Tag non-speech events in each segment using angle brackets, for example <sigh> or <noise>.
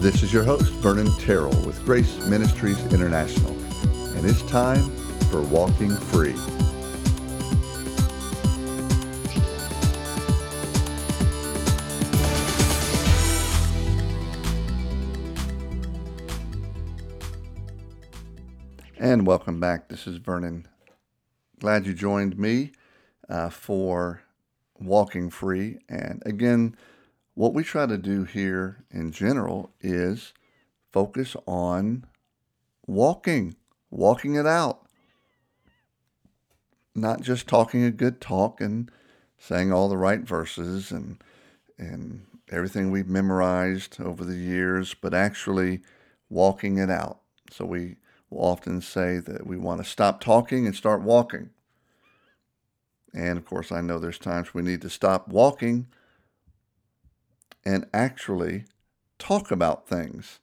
This is your host, Vernon Terrell with Grace Ministries International, and it's time for Walking Free. And welcome back. This is Vernon. Glad you joined me uh, for Walking Free. And again, what we try to do here in general is focus on walking, walking it out. Not just talking a good talk and saying all the right verses and and everything we've memorized over the years, but actually walking it out. So we will often say that we want to stop talking and start walking. And of course, I know there's times we need to stop walking and actually talk about things.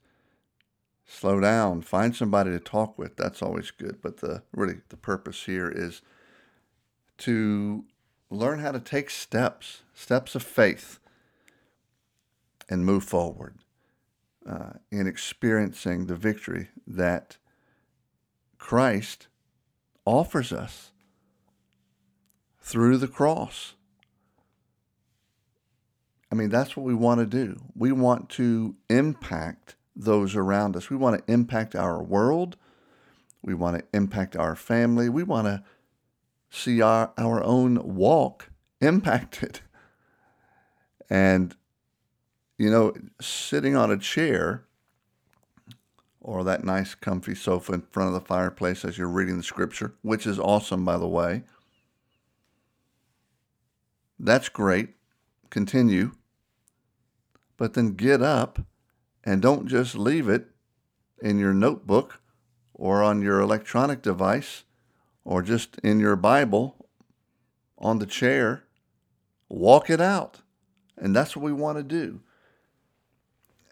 Slow down, find somebody to talk with. That's always good. But the really the purpose here is to learn how to take steps, steps of faith, and move forward uh, in experiencing the victory that Christ offers us through the cross. I mean, that's what we want to do. We want to impact those around us. We want to impact our world. We want to impact our family. We want to see our, our own walk <laughs> impacted. And, you know, sitting on a chair or that nice comfy sofa in front of the fireplace as you're reading the scripture, which is awesome, by the way. That's great. Continue but then get up and don't just leave it in your notebook or on your electronic device or just in your Bible on the chair. Walk it out. And that's what we want to do.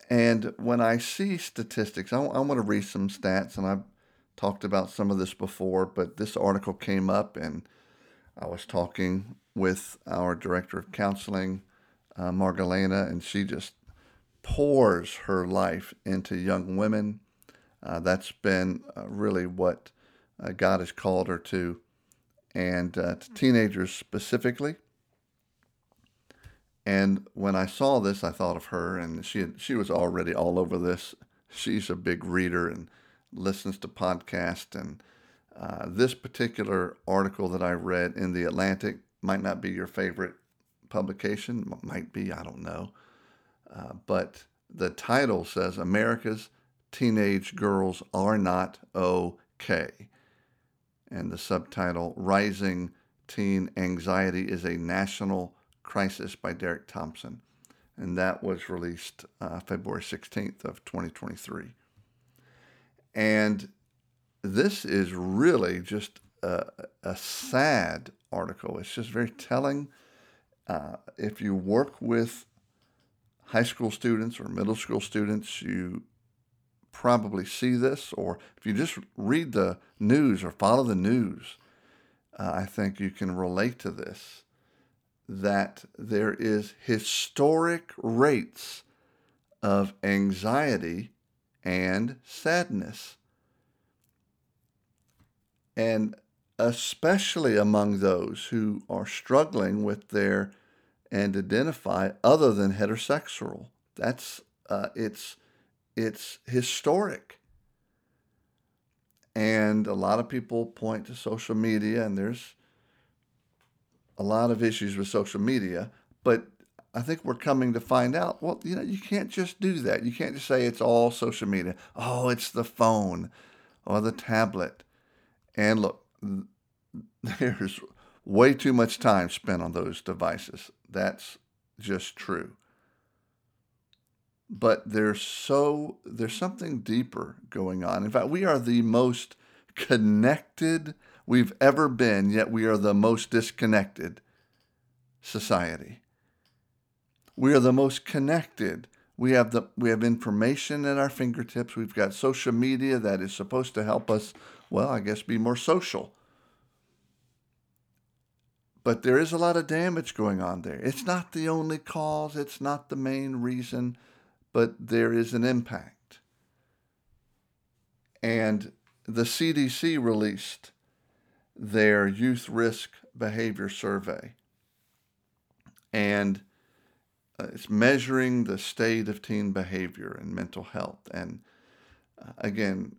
And when I see statistics, I, I want to read some stats, and I've talked about some of this before, but this article came up, and I was talking with our director of counseling uh, Margalena, and she just pours her life into young women. Uh, that's been uh, really what uh, God has called her to, and uh, to teenagers specifically. And when I saw this, I thought of her, and she had, she was already all over this. She's a big reader and listens to podcasts. And uh, this particular article that I read in the Atlantic might not be your favorite publication. Might be, I don't know. Uh, but the title says America's Teenage Girls Are Not Okay. And the subtitle Rising Teen Anxiety is a National Crisis by Derek Thompson. And that was released uh, February 16th of 2023. And this is really just a, a sad article. It's just very telling uh, if you work with high school students or middle school students, you probably see this, or if you just read the news or follow the news, uh, I think you can relate to this that there is historic rates of anxiety and sadness. And especially among those who are struggling with their and identify other than heterosexual. That's uh, it's it's historic. And a lot of people point to social media, and there's a lot of issues with social media. But I think we're coming to find out, well, you know, you can't just do that. You can't just say it's all social media. Oh, it's the phone or the tablet. And look, <laughs> there's way too much time spent on those devices. That's just true. But there's so there's something deeper going on. In fact, we are the most connected we've ever been, yet we are the most disconnected society. We are the most connected. We have the we have information at our fingertips. We've got social media that is supposed to help us, well, I guess be more social but there is a lot of damage going on there. It's not the only cause, it's not the main reason, but there is an impact. And the CDC released their youth risk behavior survey. And uh, it's measuring the state of teen behavior and mental health. And uh, again,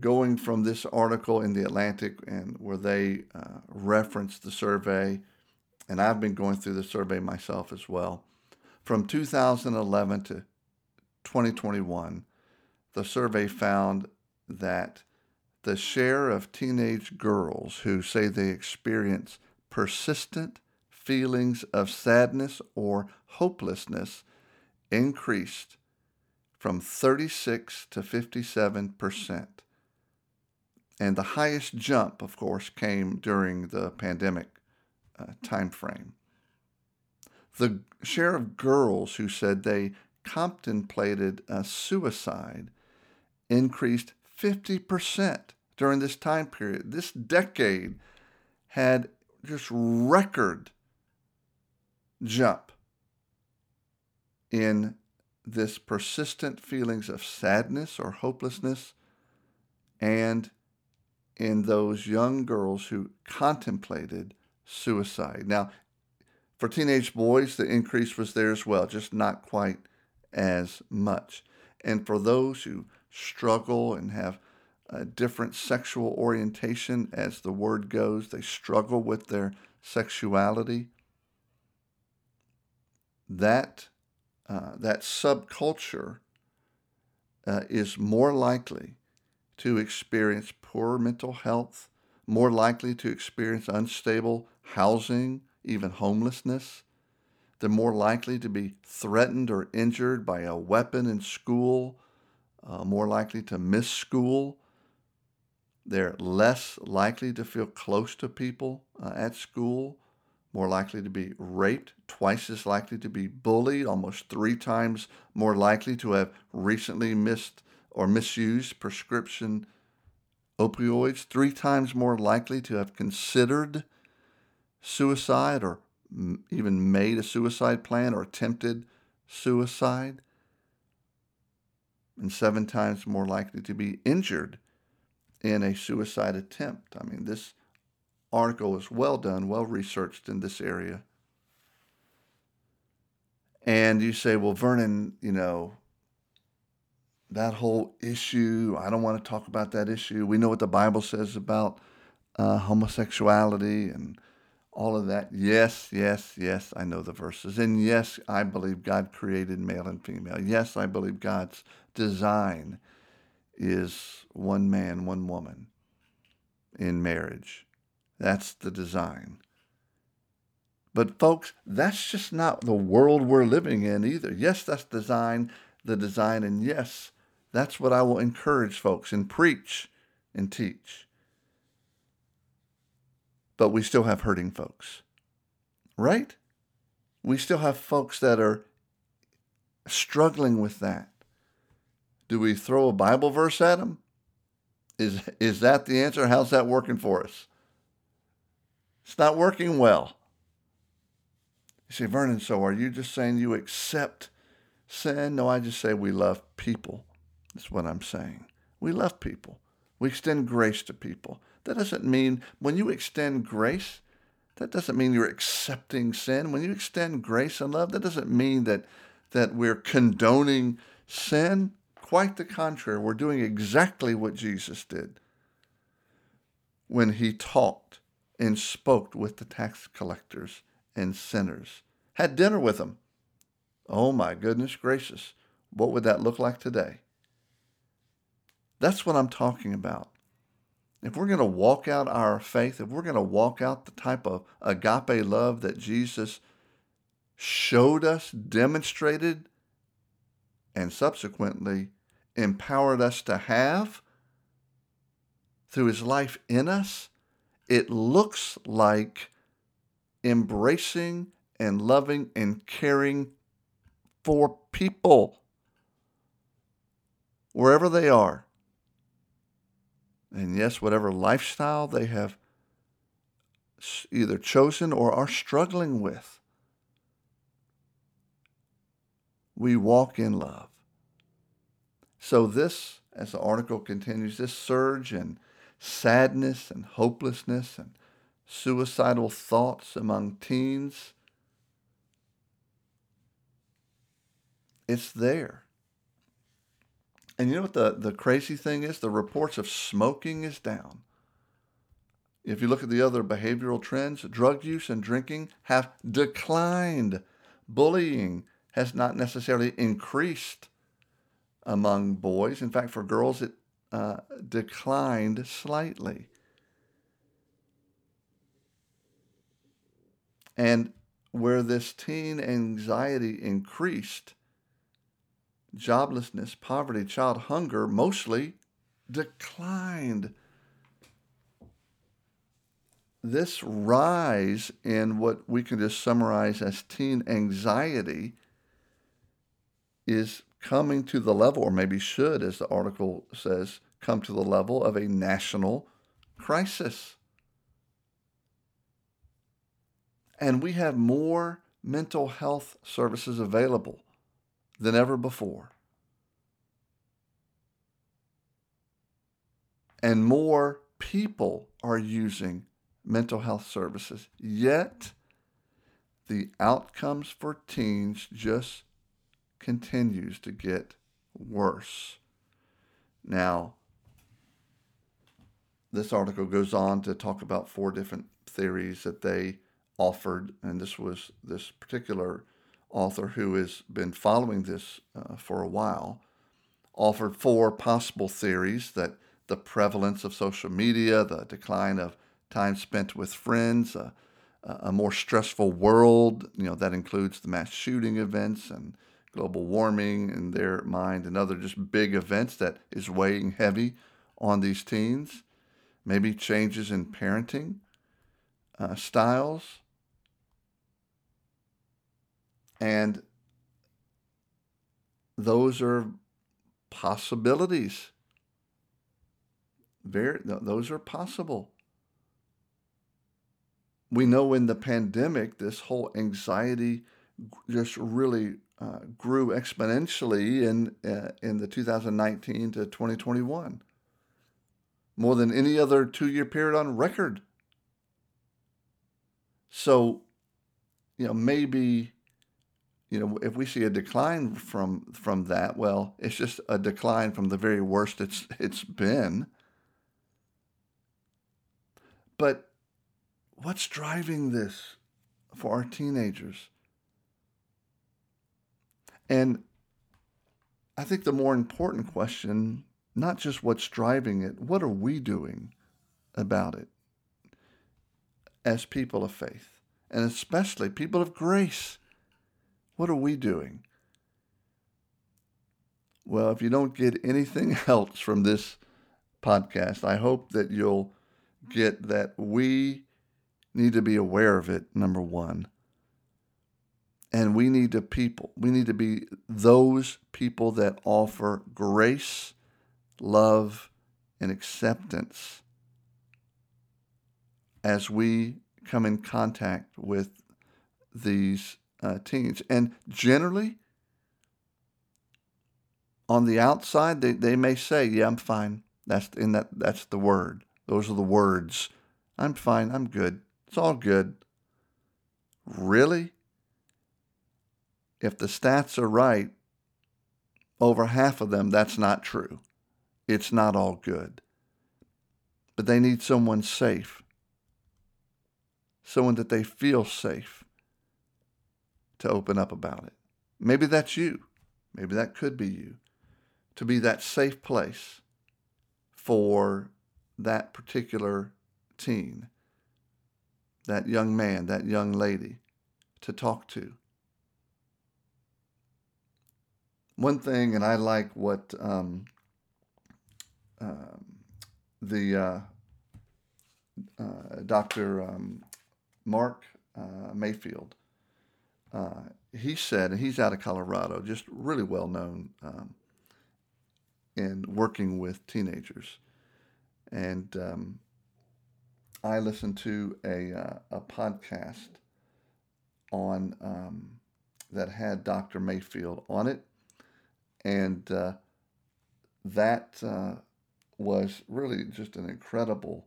going from this article in the Atlantic and where they uh, referenced the survey, and I've been going through the survey myself as well. From 2011 to 2021, the survey found that the share of teenage girls who say they experience persistent feelings of sadness or hopelessness increased from 36 to 57 percent. And the highest jump, of course, came during the pandemic uh, time frame. The share of girls who said they contemplated a suicide increased 50% during this time period. This decade had just record jump in this persistent feelings of sadness or hopelessness and in those young girls who contemplated suicide. Now, for teenage boys, the increase was there as well, just not quite as much. And for those who struggle and have a different sexual orientation, as the word goes, they struggle with their sexuality, that, uh, that subculture uh, is more likely to experience poor mental health, more likely to experience unstable housing, even homelessness. They're more likely to be threatened or injured by a weapon in school, uh, more likely to miss school. They're less likely to feel close to people uh, at school, more likely to be raped, twice as likely to be bullied, almost three times more likely to have recently missed or misused prescription opioids, three times more likely to have considered suicide or even made a suicide plan or attempted suicide, and seven times more likely to be injured in a suicide attempt. I mean, this article is well done, well researched in this area. And you say, well, Vernon, you know, that whole issue, I don't want to talk about that issue. We know what the Bible says about uh, homosexuality and all of that. Yes, yes, yes, I know the verses. And yes, I believe God created male and female. Yes, I believe God's design is one man, one woman in marriage. That's the design. But folks, that's just not the world we're living in either. Yes, that's design, the design, and yes, that's what I will encourage folks and preach and teach. But we still have hurting folks, right? We still have folks that are struggling with that. Do we throw a Bible verse at them? Is, is that the answer? How's that working for us? It's not working well. You say, Vernon, so are you just saying you accept sin? No, I just say we love people. That's what I'm saying. We love people. We extend grace to people. That doesn't mean when you extend grace, that doesn't mean you're accepting sin. When you extend grace and love, that doesn't mean that that we're condoning sin. Quite the contrary, we're doing exactly what Jesus did when he talked and spoke with the tax collectors and sinners, had dinner with them. Oh my goodness gracious, what would that look like today? That's what I'm talking about. If we're going to walk out our faith, if we're going to walk out the type of agape love that Jesus showed us, demonstrated, and subsequently empowered us to have through his life in us, it looks like embracing and loving and caring for people wherever they are. And yes, whatever lifestyle they have either chosen or are struggling with, we walk in love So, this, as the article continues, this surge in sadness and hopelessness and suicidal thoughts among teens, it's there. And you know what the, the crazy thing is? The reports of smoking is down. If you look at the other behavioral trends, drug use and drinking have declined. Bullying has not necessarily increased among boys. In fact, for girls, it uh, declined slightly. And where this teen anxiety increased, joblessness, poverty, child hunger mostly declined this rise in what we can just summarize as teen anxiety is coming to the level, or maybe should, as the article says, come to the level of a national crisis. And we have more mental health services available than ever before. And more people are using mental health services. Yet, the outcomes for teens just continues to get worse. Now, this article goes on to talk about four different theories that they offered, and this was this particular author who has been following this uh, for a while, offered four possible theories that the prevalence of social media, the decline of time spent with friends, uh, a more stressful world, you know, that includes the mass shooting events and global warming in their mind and other just big events that is weighing heavy on these teens. Maybe changes in parenting uh, styles. And those are possibilities. Very, those are possible we know in the pandemic, this whole anxiety just really uh, grew exponentially in uh, in the 2019 to 2021, more than any other two-year period on record. So, you know, maybe, you know, if we see a decline from from that, well, it's just a decline from the very worst it's it's been. But What's driving this for our teenagers? And I think the more important question, not just what's driving it, what are we doing about it as people of faith, and especially people of grace? What are we doing? Well, if you don't get anything <laughs> else from this podcast, I hope that you'll get that we need to be aware of it, number one. And we need to people, we need to be those people that offer grace, love, and acceptance as we come in contact with these uh, teens. And generally, on the outside, they, they may say, "Yeah, I'm fine." That's in that. That's the word. Those are the words. I'm fine. I'm good. It's all good. Really? If the stats are right, over half of them, that's not true. It's not all good. But they need someone safe, someone that they feel safe to open up about it. Maybe that's you. Maybe that could be you. To be that safe place for that particular teen that young man, that young lady to talk to. One thing, and I like what um, uh, the uh, uh, Dr. Um, Mark uh, Mayfield, uh, he said, and he's out of Colorado, just really well known um, in working with teenagers. And um, I listened to a, uh, a podcast on um, that had Dr. Mayfield on it, and uh, that uh, was really just an incredible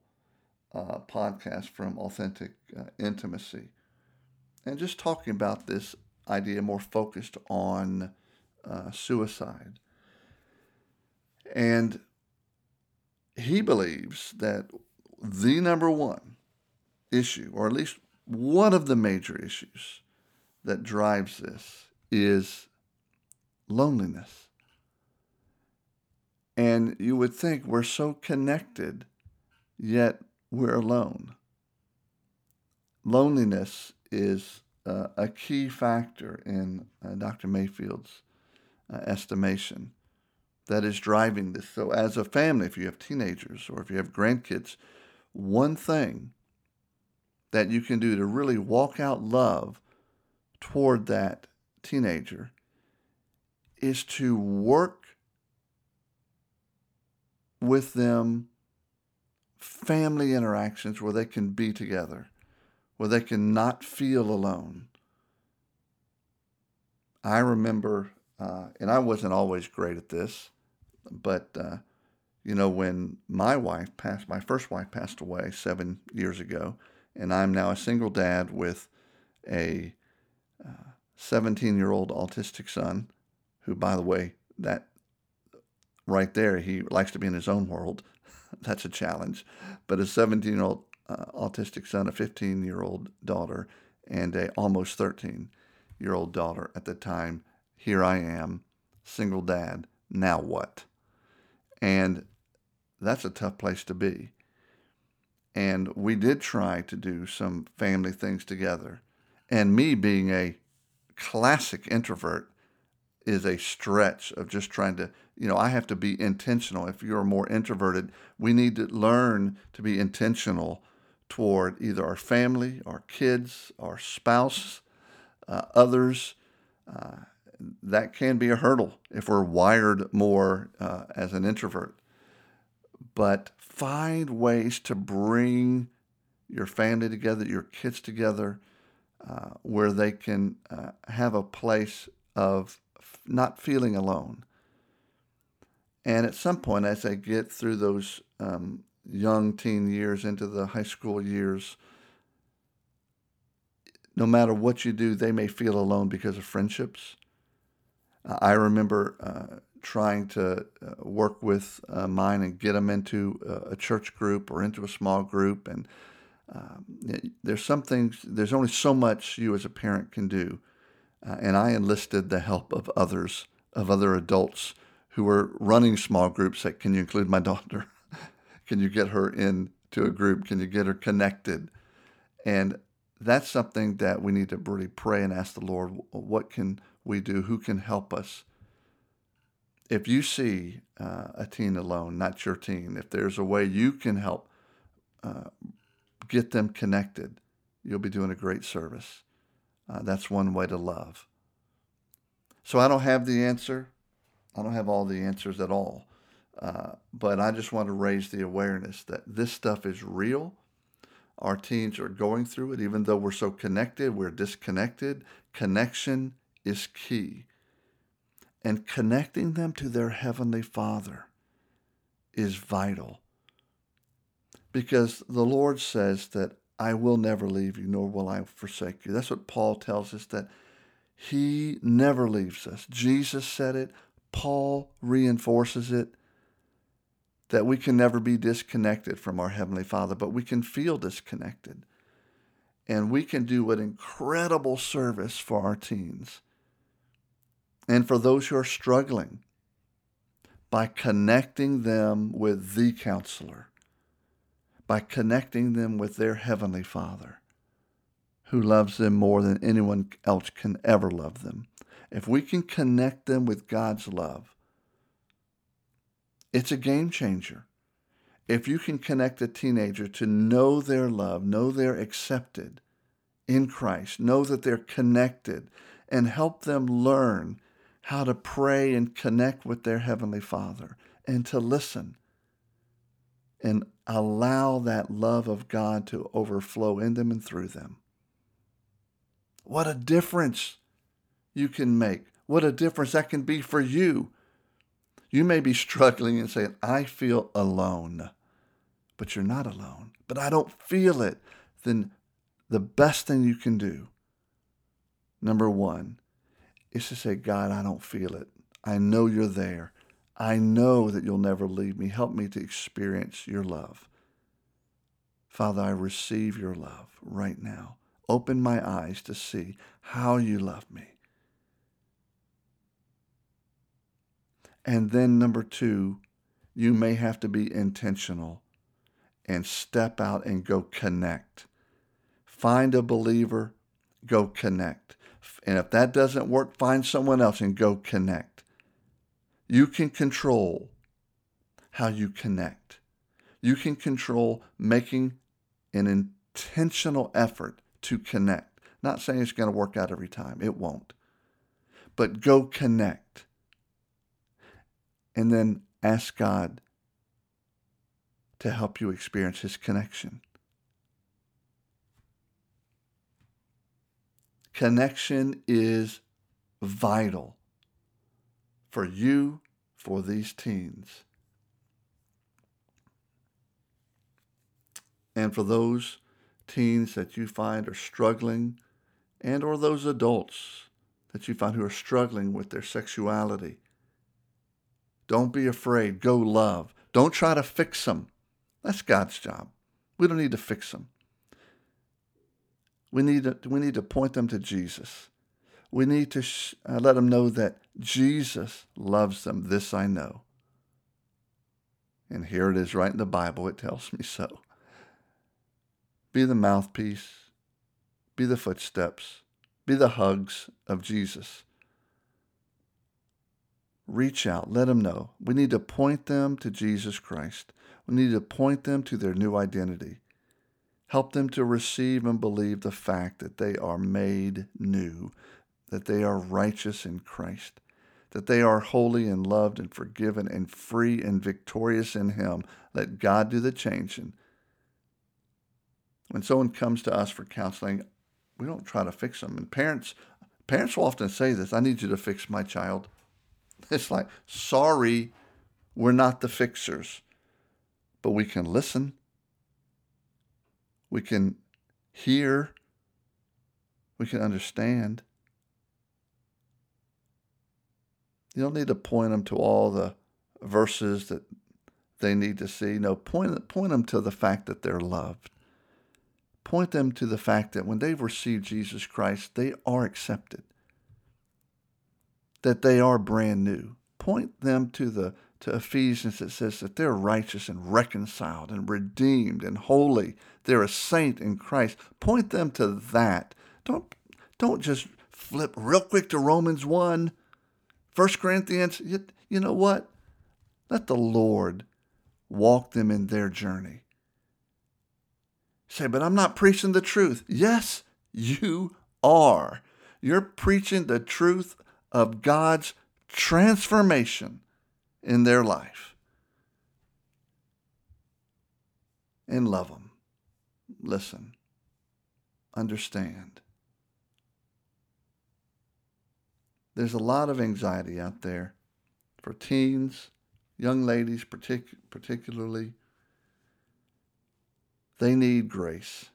uh, podcast from Authentic Intimacy. And just talking about this idea more focused on uh, suicide. And he believes that the number one issue, or at least one of the major issues that drives this, is loneliness. And you would think we're so connected, yet we're alone. Loneliness is uh, a key factor in uh, Dr. Mayfield's uh, estimation that is driving this. So, as a family, if you have teenagers or if you have grandkids, one thing that you can do to really walk out love toward that teenager is to work with them family interactions where they can be together, where they can not feel alone. I remember, uh, and I wasn't always great at this, but uh, you know, when my wife passed, my first wife passed away seven years ago, and I'm now a single dad with a 17 uh, year old autistic son, who, by the way, that right there, he likes to be in his own world. <laughs> That's a challenge. But a 17 year old uh, autistic son, a 15 year old daughter, and a almost 13 year old daughter at the time. Here I am, single dad. Now what? And that's a tough place to be. And we did try to do some family things together. And me being a classic introvert is a stretch of just trying to, you know, I have to be intentional. If you're more introverted, we need to learn to be intentional toward either our family, our kids, our spouse, uh, others. Uh, that can be a hurdle if we're wired more uh, as an introvert. But find ways to bring your family together, your kids together, uh, where they can uh, have a place of not feeling alone. And at some point, as they get through those um, young teen years into the high school years, no matter what you do, they may feel alone because of friendships. Uh, I remember uh, trying to uh, work with uh, mine and get them into a church group or into a small group. And um, there's some things, there's only so much you as a parent can do. Uh, and I enlisted the help of others, of other adults who were running small groups. That can you include my <laughs> daughter? Can you get her into a group? Can you get her connected? And that's something that we need to really pray and ask the Lord, what can we do? Who can help us? If you see uh, a teen alone, not your teen, if there's a way you can help uh, get them connected, you'll be doing a great service. Uh, that's one way to love. So I don't have the answer. I don't have all the answers at all. Uh, but I just want to raise the awareness that this stuff is real. Our teens are going through it, even though we're so connected, we're disconnected. Connection is key. And connecting them to their Heavenly Father is vital. Because the Lord says that I will never leave you, nor will I forsake you. That's what Paul tells us that he never leaves us. Jesus said it. Paul reinforces it that we can never be disconnected from our Heavenly Father, but we can feel disconnected. And we can do an incredible service for our teens and for those who are struggling by connecting them with the counselor by connecting them with their Heavenly Father who loves them more than anyone else can ever love them. If we can connect them with God's love, it's a game changer. If you can connect a teenager to know their love, know they're accepted in Christ, know that they're connected, and help them learn how to pray and connect with their Heavenly Father and to listen and allow that love of God to overflow in them and through them. What a difference you can make. What a difference that can be for you. You may be struggling and saying, I feel alone. But you're not alone. But I don't feel it. Then the best thing you can do, number one, is to say, God, I don't feel it. I know you're there. I know that you'll never leave me. Help me to experience your love. Father, I receive your love right now. Open my eyes to see how you love me. And then, number two, you may have to be intentional and step out and go connect. Find a believer, go connect. And if that doesn't work, find someone else and go connect. You can control how you connect. You can control making an intentional effort to connect. Not saying it's going to work out every time, it won't. But go connect. And then ask God to help you experience his connection. Connection is vital for you, for these teens. And for those teens that you find are struggling and or those adults that you find who are struggling with their sexuality. Don't be afraid. Go love. Don't try to fix them. That's God's job. We don't need to fix them. We need to, we need to point them to Jesus. We need to sh- uh, let them know that Jesus loves them. This I know. And here it is right in the Bible. It tells me so. Be the mouthpiece, be the footsteps, be the hugs of Jesus. Reach out, let them know. We need to point them to Jesus Christ. We need to point them to their new identity. Help them to receive and believe the fact that they are made new, that they are righteous in Christ, that they are holy and loved and forgiven and free and victorious in Him. Let God do the changing when someone comes to us for counseling, we don't try to fix them. And parents, parents will often say this: "I need you to fix my child." It's like, sorry, we're not the fixers, but we can listen. We can hear. We can understand. You don't need to point them to all the verses that they need to see. No, point, point them to the fact that they're loved point them to the fact that when they've received Jesus Christ, they are accepted, that they are brand new. Point them to the to Ephesians that says that they're righteous and reconciled and redeemed and holy. They're a saint in Christ. Point them to that. Don't don't just flip real quick to Romans 1, 1 Corinthians. You, you know what? Let the Lord walk them in their journey. Say, but I'm not preaching the truth. Yes, you are. You're preaching the truth of God's transformation in their life. And love them. Listen. Understand. There's a lot of anxiety out there for teens, young ladies partic- particularly they need grace.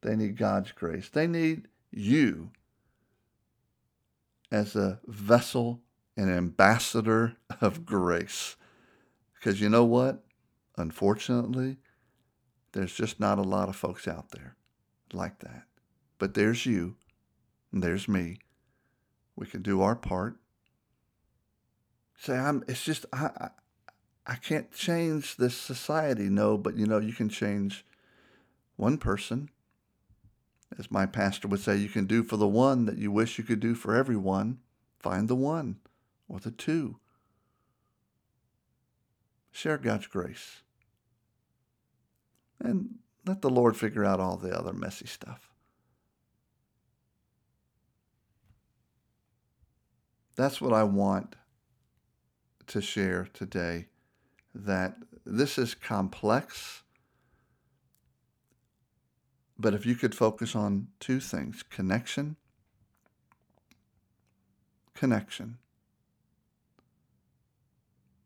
They need God's grace. They need you as a vessel, an ambassador of grace. Because you know what? Unfortunately, there's just not a lot of folks out there like that. But there's you, and there's me. We can do our part. Say, I'm. It's just I. I can't change this society. No, but you know, you can change one person. As my pastor would say, you can do for the one that you wish you could do for everyone. Find the one or the two. Share God's grace. And let the Lord figure out all the other messy stuff. That's what I want to share today that this is complex, but if you could focus on two things connection, connection.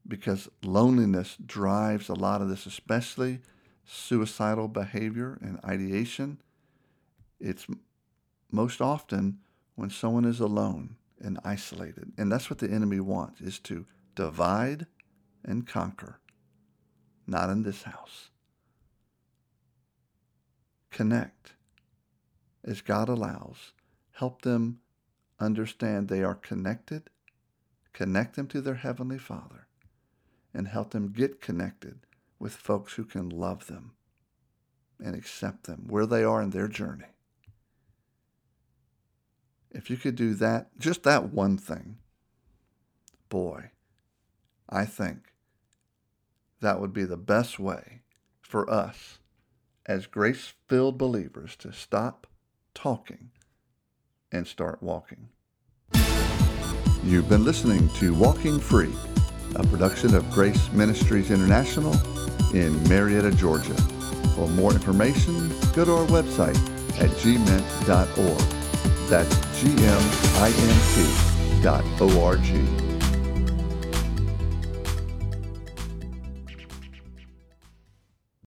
because loneliness drives a lot of this, especially suicidal behavior and ideation. It's most often when someone is alone and isolated. And that's what the enemy wants is to divide and conquer. Not in this house. Connect as God allows. Help them understand they are connected. Connect them to their Heavenly Father and help them get connected with folks who can love them and accept them where they are in their journey. If you could do that, just that one thing, boy, I think that would be the best way for us as grace filled believers to stop talking and start walking. You've been listening to Walking Free, a production of Grace Ministries International in Marietta, Georgia. For more information, go to our website at gmint.org. That's G-M-I-N-T dot O-R-G.